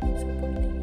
supporting